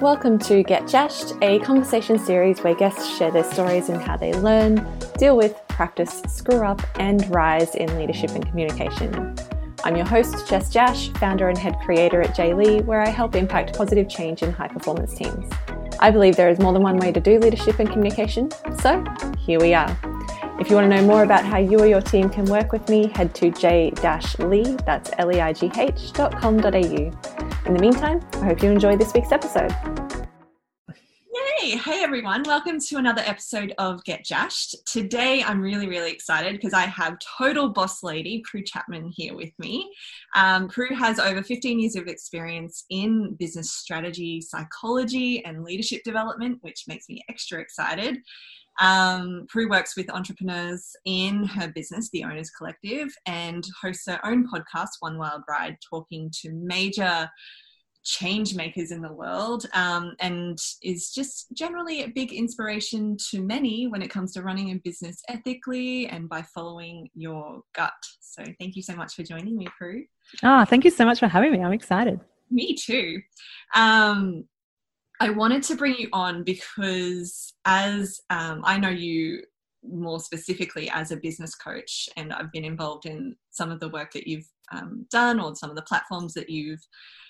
Welcome to Get Jashed, a conversation series where guests share their stories and how they learn, deal with, practice, screw up, and rise in leadership and communication. I'm your host, Jess Jash, founder and head creator at JLeigh, where I help impact positive change in high performance teams. I believe there is more than one way to do leadership and communication, so here we are. If you want to know more about how you or your team can work with me, head to j-leigh, that's L-E-I-G-H, dot com.au. In the meantime, I hope you enjoy this week's episode. Yay! Hey everyone, welcome to another episode of Get Jashed. Today I'm really, really excited because I have total boss lady Prue Chapman here with me. Um, Prue has over 15 years of experience in business strategy, psychology, and leadership development, which makes me extra excited. Um, Prue works with entrepreneurs in her business, the Owners Collective, and hosts her own podcast, One Wild Ride, talking to major change makers in the world um, and is just generally a big inspiration to many when it comes to running a business ethically and by following your gut. So, thank you so much for joining me, Prue. Ah, oh, thank you so much for having me. I'm excited. Me too. Um, I wanted to bring you on because, as um, I know you more specifically as a business coach, and I've been involved in some of the work that you've um, done or some of the platforms that you've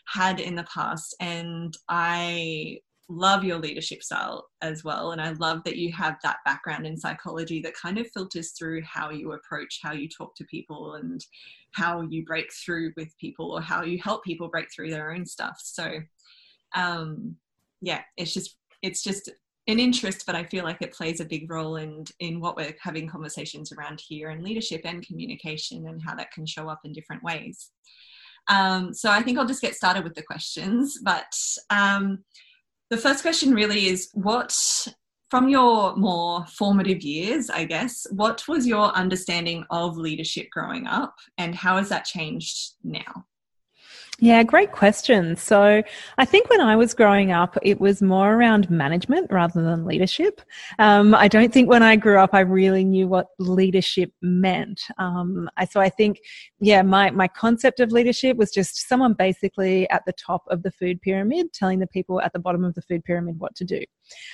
had in the past. And I love your leadership style as well. And I love that you have that background in psychology that kind of filters through how you approach, how you talk to people, and how you break through with people or how you help people break through their own stuff. So, um, yeah, it's just it's just an interest, but I feel like it plays a big role in in what we're having conversations around here and leadership and communication and how that can show up in different ways. Um, so I think I'll just get started with the questions. But um, the first question really is what from your more formative years, I guess, what was your understanding of leadership growing up and how has that changed now? Yeah, great question. So I think when I was growing up, it was more around management rather than leadership. Um, I don't think when I grew up, I really knew what leadership meant. Um, I, so I think, yeah, my, my concept of leadership was just someone basically at the top of the food pyramid telling the people at the bottom of the food pyramid what to do.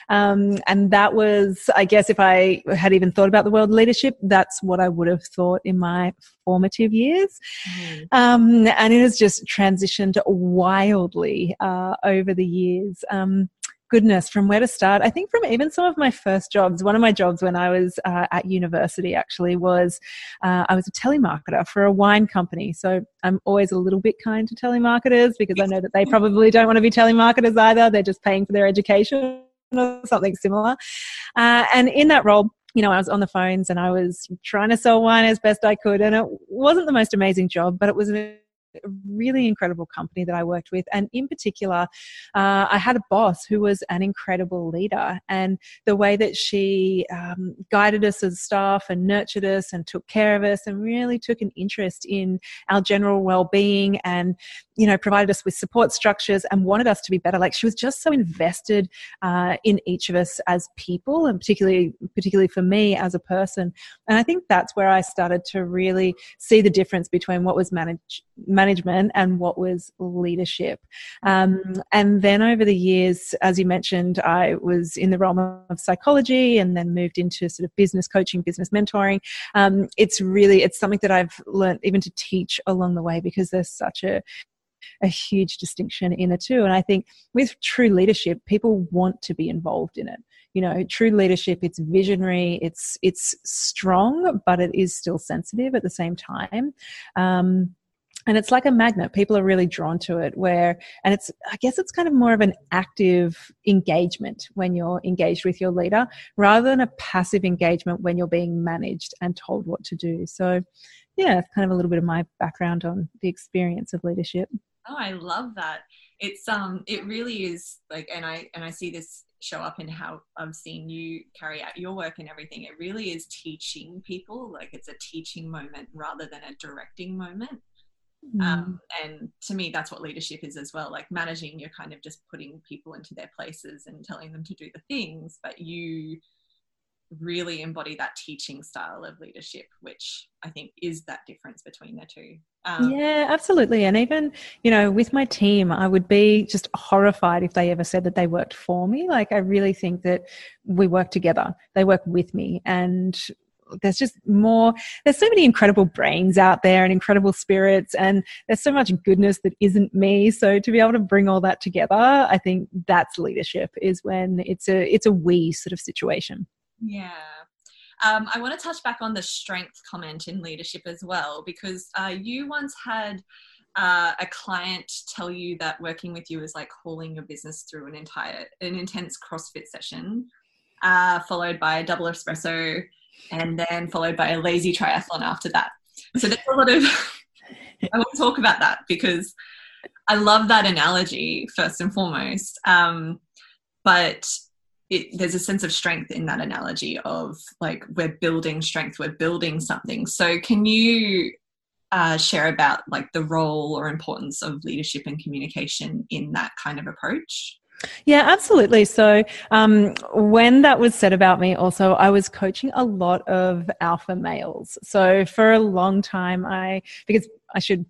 Um, and that was, I guess, if I had even thought about the world leadership, that's what I would have thought in my formative years. Mm. Um, and it has just transitioned wildly uh, over the years. Um, goodness, from where to start? I think from even some of my first jobs. One of my jobs when I was uh, at university actually was uh, I was a telemarketer for a wine company. So I'm always a little bit kind to telemarketers because I know that they probably don't want to be telemarketers either. They're just paying for their education or something similar. Uh, and in that role, you know, I was on the phones and I was trying to sell wine as best I could. And it wasn't the most amazing job, but it was an really incredible company that I worked with. And in particular, uh, I had a boss who was an incredible leader. And the way that she um, guided us as staff and nurtured us and took care of us and really took an interest in our general well being and, you know, provided us with support structures and wanted us to be better. Like she was just so invested uh, in each of us as people and particularly, particularly for me as a person. And I think that's where I started to really see the difference between what was managed management and what was leadership. Um, and then over the years, as you mentioned, I was in the realm of psychology and then moved into sort of business coaching, business mentoring. Um, it's really, it's something that I've learned even to teach along the way because there's such a a huge distinction in the two. And I think with true leadership, people want to be involved in it. You know, true leadership, it's visionary, it's it's strong, but it is still sensitive at the same time. Um, and it's like a magnet people are really drawn to it where and it's i guess it's kind of more of an active engagement when you're engaged with your leader rather than a passive engagement when you're being managed and told what to do so yeah kind of a little bit of my background on the experience of leadership oh i love that it's um it really is like and i and i see this show up in how i've seen you carry out your work and everything it really is teaching people like it's a teaching moment rather than a directing moment Mm. Um, and to me, that's what leadership is as well. Like managing, you're kind of just putting people into their places and telling them to do the things, but you really embody that teaching style of leadership, which I think is that difference between the two. Um, yeah, absolutely. And even, you know, with my team, I would be just horrified if they ever said that they worked for me. Like, I really think that we work together, they work with me. And there's just more there's so many incredible brains out there and incredible spirits and there's so much goodness that isn't me so to be able to bring all that together i think that's leadership is when it's a it's a we sort of situation yeah um, I want to touch back on the strength comment in leadership as well, because uh, you once had uh, a client tell you that working with you is like hauling your business through an entire, an intense CrossFit session, uh, followed by a double espresso, and then followed by a lazy triathlon after that. So there's a lot of. I want to talk about that because I love that analogy first and foremost. Um, but it, there's a sense of strength in that analogy of like we're building strength, we're building something. So can you uh, share about like the role or importance of leadership and communication in that kind of approach? Yeah, absolutely. So, um, when that was said about me, also, I was coaching a lot of alpha males. So, for a long time, I, because I should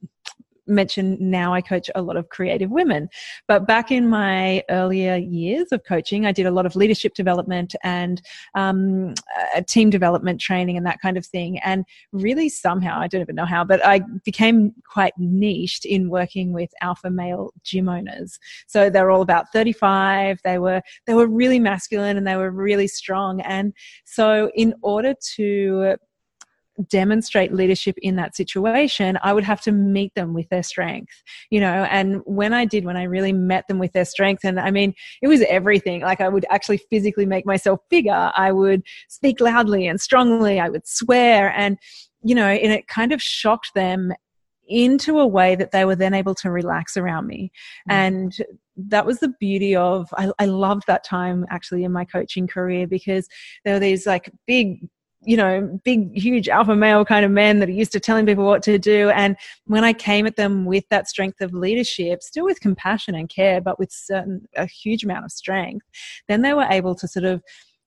mention now I coach a lot of creative women. But back in my earlier years of coaching, I did a lot of leadership development and um, team development training and that kind of thing. And really, somehow, I don't even know how, but I became quite niched in working with alpha male gym owners. So they're all about 35. They were they were really masculine and they were really strong. And so in order to demonstrate leadership in that situation, I would have to meet them with their strength, you know. And when I did, when I really met them with their strength, and I mean, it was everything. Like I would actually physically make myself bigger. I would speak loudly and strongly. I would swear, and you know, and it kind of shocked them into a way that they were then able to relax around me. Mm-hmm. And that was the beauty of I, I, loved that time actually in my coaching career because there were these like big you know, big, huge alpha male kind of men that are used to telling people what to do. And when I came at them with that strength of leadership, still with compassion and care, but with certain, a huge amount of strength, then they were able to sort of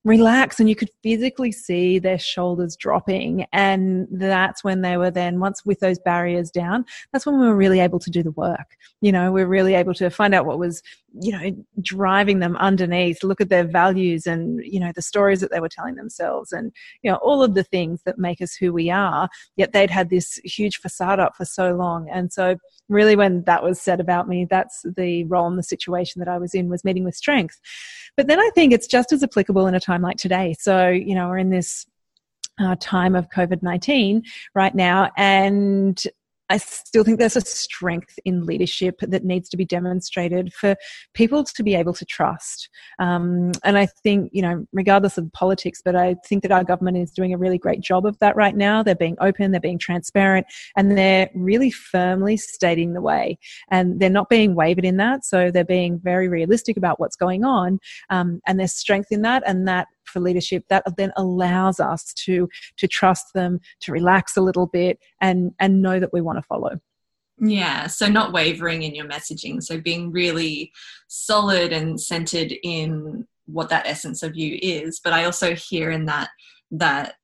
relax and you could physically see their shoulders dropping and that's when they were then once with those barriers down that's when we were really able to do the work you know we we're really able to find out what was you know driving them underneath look at their values and you know the stories that they were telling themselves and you know all of the things that make us who we are yet they'd had this huge facade up for so long and so really when that was said about me that's the role and the situation that i was in was meeting with strength but then i think it's just as applicable in a time like today so you know we're in this uh, time of COVID 19 right now. And I still think there's a strength in leadership that needs to be demonstrated for people to be able to trust. Um, and I think, you know, regardless of politics, but I think that our government is doing a really great job of that right now. They're being open, they're being transparent, and they're really firmly stating the way. And they're not being wavered in that. So they're being very realistic about what's going on. Um, and there's strength in that. And that for leadership that then allows us to to trust them to relax a little bit and and know that we want to follow. Yeah so not wavering in your messaging so being really solid and centered in what that essence of you is. But i also hear in that that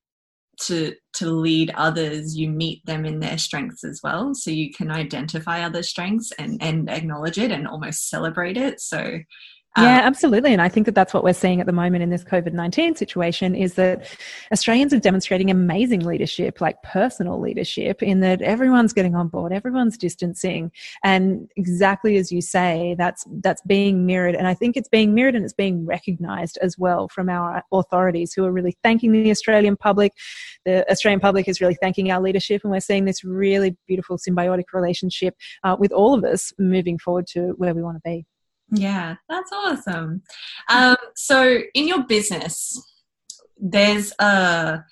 to to lead others you meet them in their strengths as well. So you can identify other strengths and and acknowledge it and almost celebrate it. So yeah, um, absolutely. And I think that that's what we're seeing at the moment in this COVID 19 situation is that Australians are demonstrating amazing leadership, like personal leadership, in that everyone's getting on board, everyone's distancing. And exactly as you say, that's, that's being mirrored. And I think it's being mirrored and it's being recognized as well from our authorities who are really thanking the Australian public. The Australian public is really thanking our leadership. And we're seeing this really beautiful symbiotic relationship uh, with all of us moving forward to where we want to be. Yeah, that's awesome. Um, so, in your business, there's a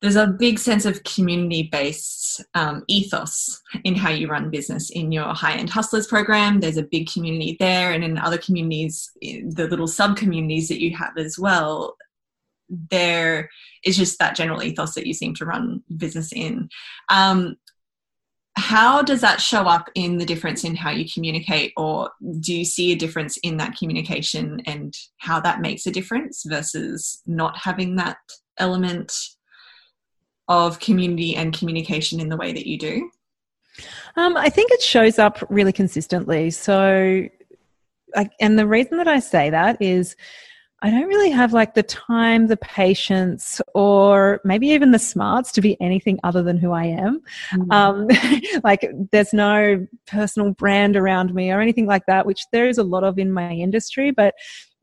there's a big sense of community based um, ethos in how you run business in your high end hustlers program there's a big community there and in other communities the little sub communities that you have as well there is just that general ethos that you seem to run business in um, how does that show up in the difference in how you communicate or do you see a difference in that communication and how that makes a difference versus not having that element of community and communication in the way that you do? Um, i think it shows up really consistently. So like and the reason that i say that is I don't really have like the time, the patience, or maybe even the smarts to be anything other than who I am. Mm. Um, like there's no personal brand around me or anything like that, which there is a lot of in my industry, but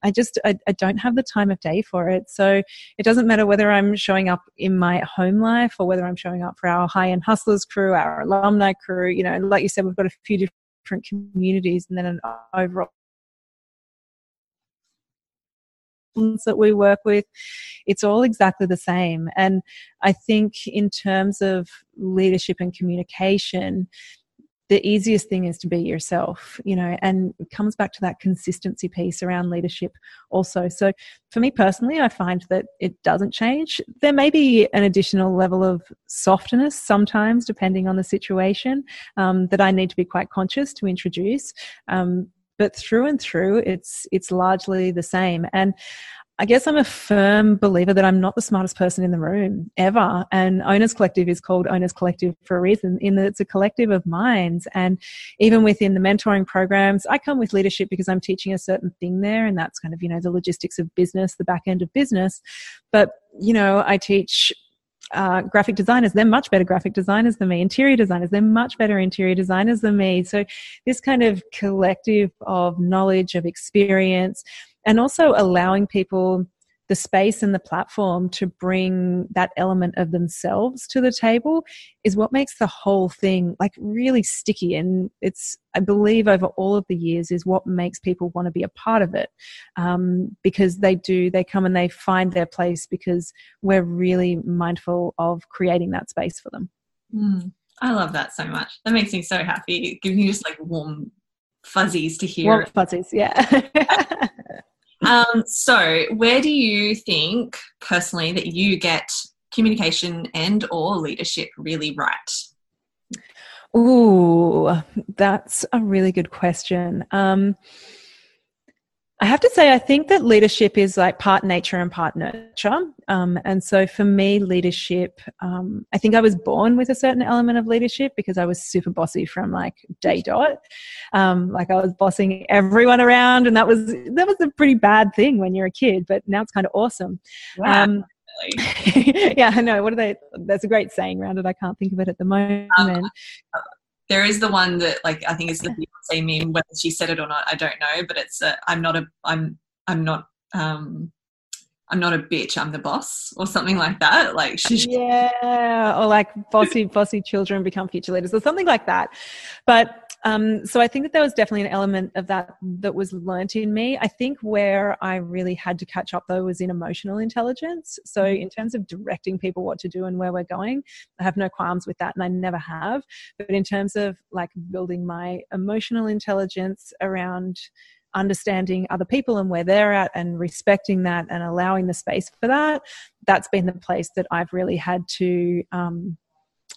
I just I, I, don't have the time of day for it. So it doesn't matter whether I'm showing up in my home life or whether I'm showing up for our high end hustlers crew, our alumni crew. You know, like you said, we've got a few different communities and then an overall that we work with, it's all exactly the same. And I think, in terms of leadership and communication, the easiest thing is to be yourself, you know, and it comes back to that consistency piece around leadership also. So, for me personally, I find that it doesn't change. There may be an additional level of softness sometimes, depending on the situation, um, that I need to be quite conscious to introduce. Um, but through and through it's it's largely the same and I guess I'm a firm believer that I'm not the smartest person in the room ever. And Owners Collective is called Owners Collective for a reason, in that it's a collective of minds. And even within the mentoring programs, I come with leadership because I'm teaching a certain thing there. And that's kind of, you know, the logistics of business, the back end of business. But, you know, I teach uh, graphic designers, they're much better graphic designers than me. Interior designers, they're much better interior designers than me. So, this kind of collective of knowledge, of experience, and also allowing people the space and the platform to bring that element of themselves to the table is what makes the whole thing like really sticky. And it's i believe over all of the years is what makes people want to be a part of it um, because they do they come and they find their place because we're really mindful of creating that space for them. Mm, i love that so much. That makes me so happy. It gives me just like warm fuzzies to hear warm fuzzies yeah um, so, where do you think personally that you get communication and or leadership really right? Ooh, that's a really good question. Um, I have to say, I think that leadership is like part nature and part nurture. Um, and so for me, leadership, um, I think I was born with a certain element of leadership because I was super bossy from like day dot. Um, like I was bossing everyone around, and that was that was a pretty bad thing when you're a kid. But now it's kind of awesome. Wow. Um, yeah, I know. What are they? There's a great saying around it. I can't think of it at the moment. There is the one that like I think is the Beyonce meme. Whether she said it or not, I don't know. But it's a, I'm not a I'm I'm not um I'm not a bitch. I'm the boss, or something like that. Like she's yeah, or like bossy bossy children become future leaders, or something like that. But um, so I think that there was definitely an element of that that was learnt in me. I think where I really had to catch up though was in emotional intelligence. So mm-hmm. in terms of directing people what to do and where we're going, I have no qualms with that, and I never have. But in terms of like building my emotional intelligence around understanding other people and where they're at and respecting that and allowing the space for that that's been the place that i've really had to um,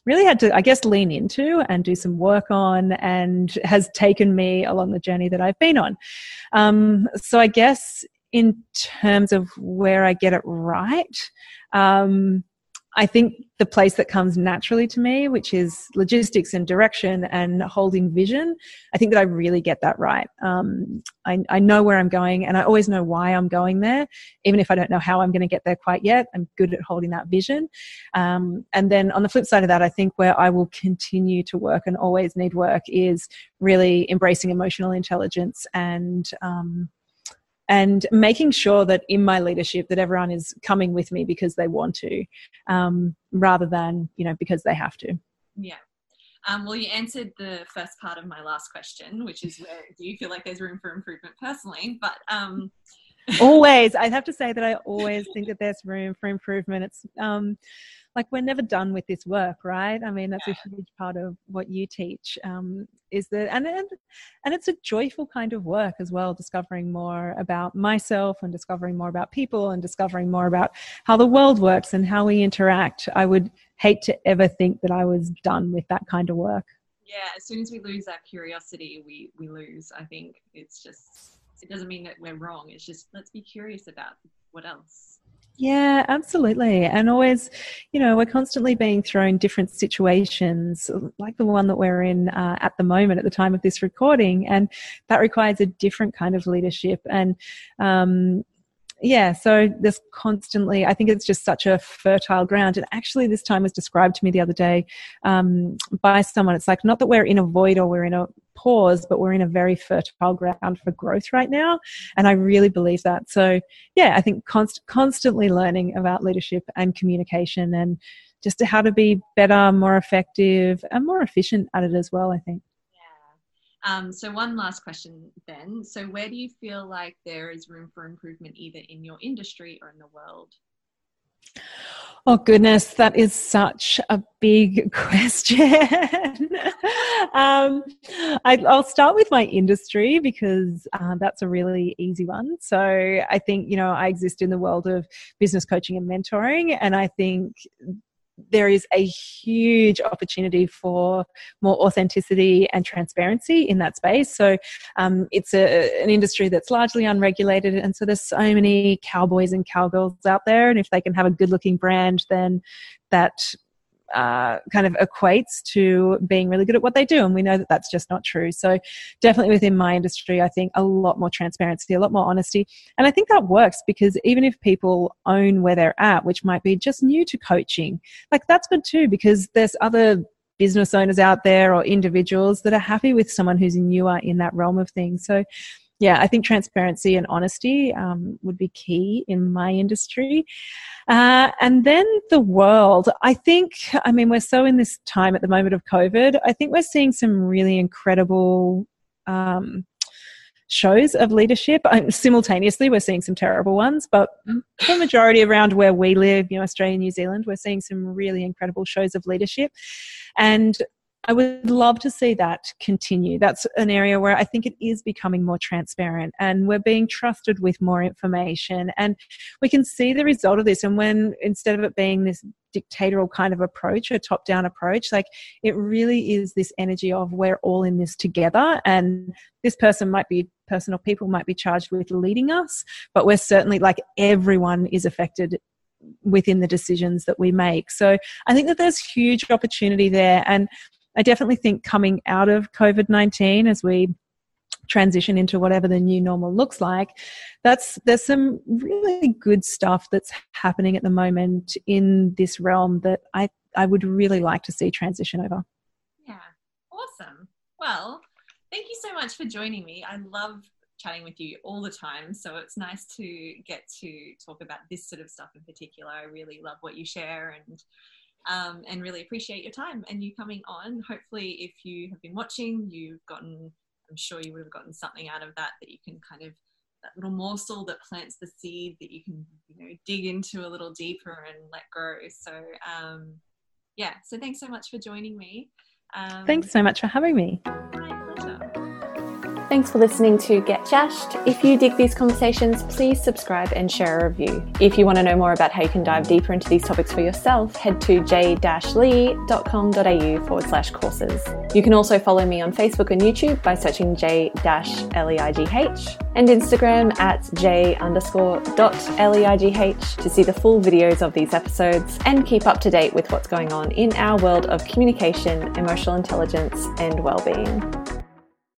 really had to, I guess, lean into and do some work on, and has taken me along the journey that I've been on. Um, so I guess in terms of where I get it right, um, I think the place that comes naturally to me, which is logistics and direction and holding vision, I think that I really get that right. Um, I, I, know where I'm going and I always know why I'm going there, even if I don't know how I'm going to get there quite yet. I'm good at holding that vision. Um, and then on the flip side of that, I think where I will continue to work and always need work is really embracing emotional intelligence and um, and making sure that in my leadership that everyone is coming with me because they want to um, rather than you know because they have to. Yeah. Um, well you answered the first part of my last question which is where do you feel like there's room for improvement personally? But um, always. I have to say that i always think that there's room for improvement. It's um, like we're never done with this work right i mean that's yeah. a huge part of what you teach um, is that and, and and it's a joyful kind of work as well discovering more about myself and discovering more about people and discovering more about how the world works and how we interact i would hate to ever think that i was done with that kind of work yeah, as soon as we lose our curiosity, we we lose. I think it's just it doesn't mean that we're wrong. It's just let's be curious about what else. Yeah, absolutely. And always, you know, we're constantly being thrown different situations, like the one that we're in uh, at the moment at the time of this recording. And that requires a different kind of leadership. And, um, yeah, so there's constantly, I think it's just such a fertile ground. And actually, this time was described to me the other day um, by someone. It's like, not that we're in a void or we're in a pause, but we're in a very fertile ground for growth right now. And I really believe that. So, yeah, I think const- constantly learning about leadership and communication and just how to be better, more effective, and more efficient at it as well, I think. Um, so, one last question then. So, where do you feel like there is room for improvement either in your industry or in the world? Oh, goodness, that is such a big question. um, I, will start with my industry because uh, that's a really easy one. So, I think, you know, I exist in the world of business coaching and mentoring, and I think there is a huge opportunity for more authenticity and transparency in that space. So um, it's a, an industry that's largely unregulated, and so there's so many cowboys and cowgirls out there. And if they can have a good-looking brand, then that uh, kind of equates to being really good at what they do. And we know that that's just not true. So, definitely within my industry, I think a lot more transparency, a lot more honesty. And I think that works because even if people own where they're at, which might be just new to coaching, like that's good too because there's other business owners out there or individuals that are happy with someone who's newer in that realm of things. So, yeah, I think transparency and honesty um, would be key in my industry. Uh, and then the world. I think, I mean, we're so in this time at the moment of COVID. I think we're seeing some really incredible um, shows of leadership. Um, simultaneously, we're seeing some terrible ones, but the majority around where we live, you know, Australia, and New Zealand, we're seeing some really incredible shows of leadership. And I would love to see that continue. That's an area where I think it is becoming more transparent and we're being trusted with more information. And we can see the result of this. And when instead of it being this dictatorial kind of approach, a top down approach, like it really is this energy of we're all in this together. And this person might be, person or people might be charged with leading us, but we're certainly like everyone is affected within the decisions that we make. So I think that there's huge opportunity there. And I definitely think coming out of COVID 19 as we transition into whatever the new normal looks like that's there's some really good stuff that's happening at the moment in this realm that i i would really like to see transition over. Yeah. Awesome. Well thank you so much for joining me. I love chatting with you all the time so it's nice to get to talk about this sort of stuff in particular. I really love what you share and um, and really appreciate your time and you coming on. Hopefully, if you have been watching, you've gotten, I'm sure you would have gotten something out of that that you can kind of, that little morsel that plants the seed that you can, you know, dig into a little deeper and let grow. So, um, yeah, so thanks so much for joining me. Um, thanks so much for having me. Thanks for listening to Get Jashed. If you dig these conversations, please subscribe and share a review. If you want to know more about how you can dive deeper into these topics for yourself, head to j-leigh.com.au forward slash courses. You can also follow me on Facebook and YouTube by searching j-leigh and Instagram at j underscore leigh to see the full videos of these episodes and keep up to date with what's going on in our world of communication, emotional intelligence, and well-being.